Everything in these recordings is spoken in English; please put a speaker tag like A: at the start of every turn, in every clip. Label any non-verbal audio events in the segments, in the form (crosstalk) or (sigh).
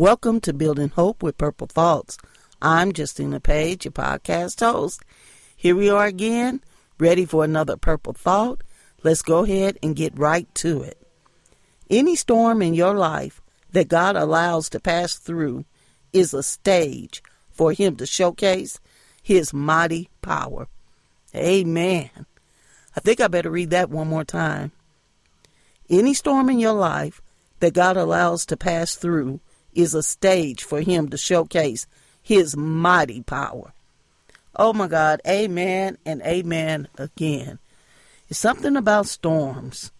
A: Welcome to Building Hope with Purple Thoughts. I'm Justina Page, your podcast host. Here we are again, ready for another Purple Thought. Let's go ahead and get right to it. Any storm in your life that God allows to pass through is a stage for Him to showcase His mighty power. Amen. I think I better read that one more time. Any storm in your life that God allows to pass through is a stage for him to showcase his mighty power. Oh my God, amen and amen again. It's something about storms.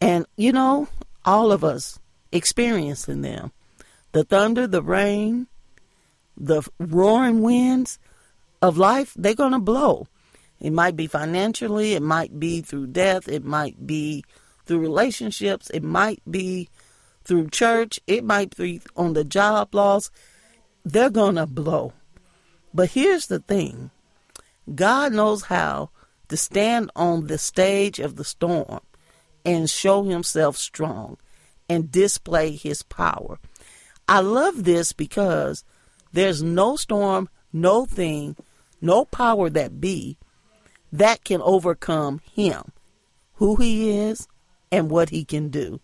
A: And, you know, all of us experiencing them. The thunder, the rain, the roaring winds of life, they're going to blow. It might be financially, it might be through death, it might be through relationships, it might be through church, it might be on the job loss. They're going to blow. But here's the thing God knows how to stand on the stage of the storm and show himself strong and display his power. I love this because there's no storm, no thing, no power that be that can overcome him, who he is, and what he can do.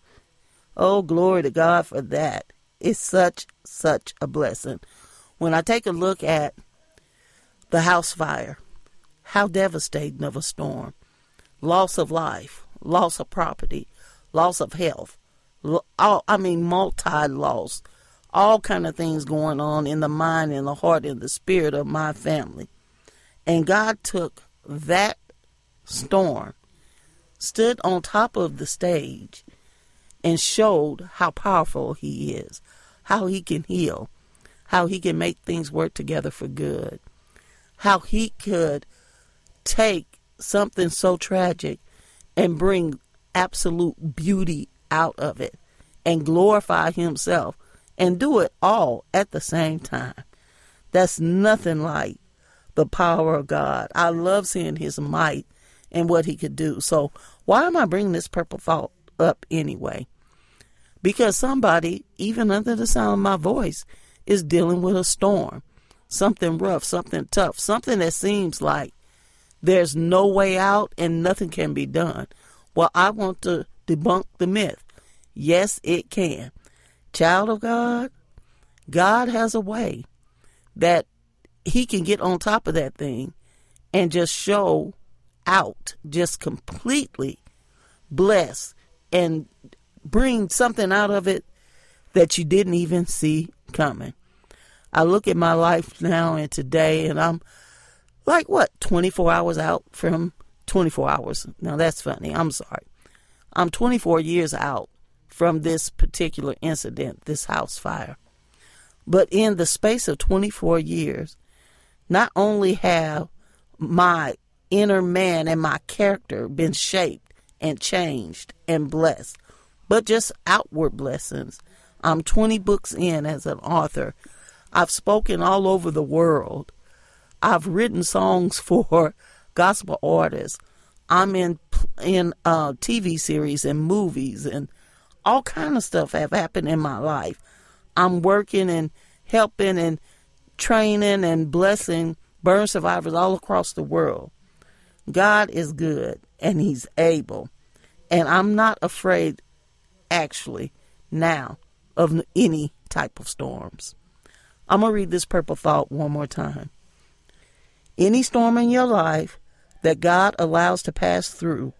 A: Oh, glory to God for that. It's such, such a blessing. When I take a look at the house fire, how devastating of a storm. Loss of life, loss of property, loss of health. All, I mean, multi loss. All kind of things going on in the mind and the heart and the spirit of my family. And God took that storm, stood on top of the stage, and showed how powerful He is, how He can heal, how He can make things work together for good, how He could take something so tragic and bring absolute beauty out of it and glorify Himself and do it all at the same time. That's nothing like the power of God. I love seeing His might and what He could do. So, why am I bringing this purple thought up anyway? Because somebody, even under the sound of my voice, is dealing with a storm, something rough, something tough, something that seems like there's no way out and nothing can be done. Well, I want to debunk the myth. Yes, it can. Child of God, God has a way that He can get on top of that thing and just show out, just completely bless and bring something out of it that you didn't even see coming. I look at my life now and today, and I'm like, what, 24 hours out from 24 hours? Now, that's funny. I'm sorry. I'm 24 years out from this particular incident, this house fire. But in the space of 24 years, not only have my inner man and my character been shaped and changed and blessed, but just outward blessings. I'm 20 books in as an author. I've spoken all over the world. I've written songs (laughs) for gospel artists. I'm in in uh, TV series and movies and all kind of stuff have happened in my life. I'm working and helping and training and blessing burn survivors all across the world. God is good and He's able. And I'm not afraid actually now of any type of storms. I'm going to read this purple thought one more time. Any storm in your life that God allows to pass through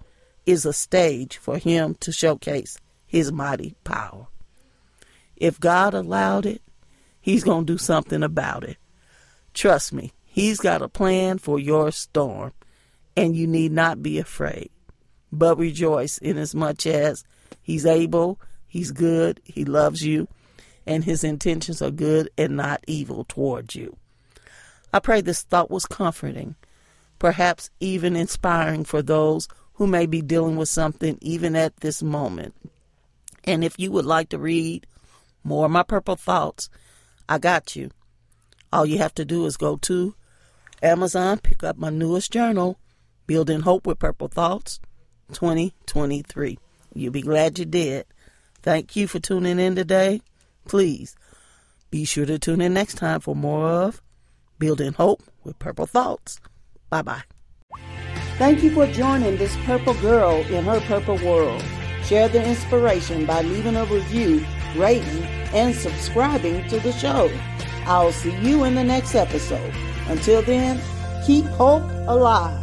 A: is a stage for Him to showcase His mighty power. If God allowed it, He's going to do something about it. Trust me, He's got a plan for your storm, and you need not be afraid, but rejoice inasmuch as He's able, He's good, He loves you, and his intentions are good and not evil towards you. I pray this thought was comforting, perhaps even inspiring for those who may be dealing with something even at this moment. And if you would like to read more of my purple thoughts, I got you. All you have to do is go to Amazon, pick up my newest journal, Building Hope with Purple Thoughts 2023. You'll be glad you did. Thank you for tuning in today. Please be sure to tune in next time for more of Building Hope with Purple Thoughts. Bye bye. Thank you for joining this purple girl in her purple world. Share the inspiration by leaving a review, rating, and subscribing to the show. I'll see you in the next episode. Until then, keep hope alive.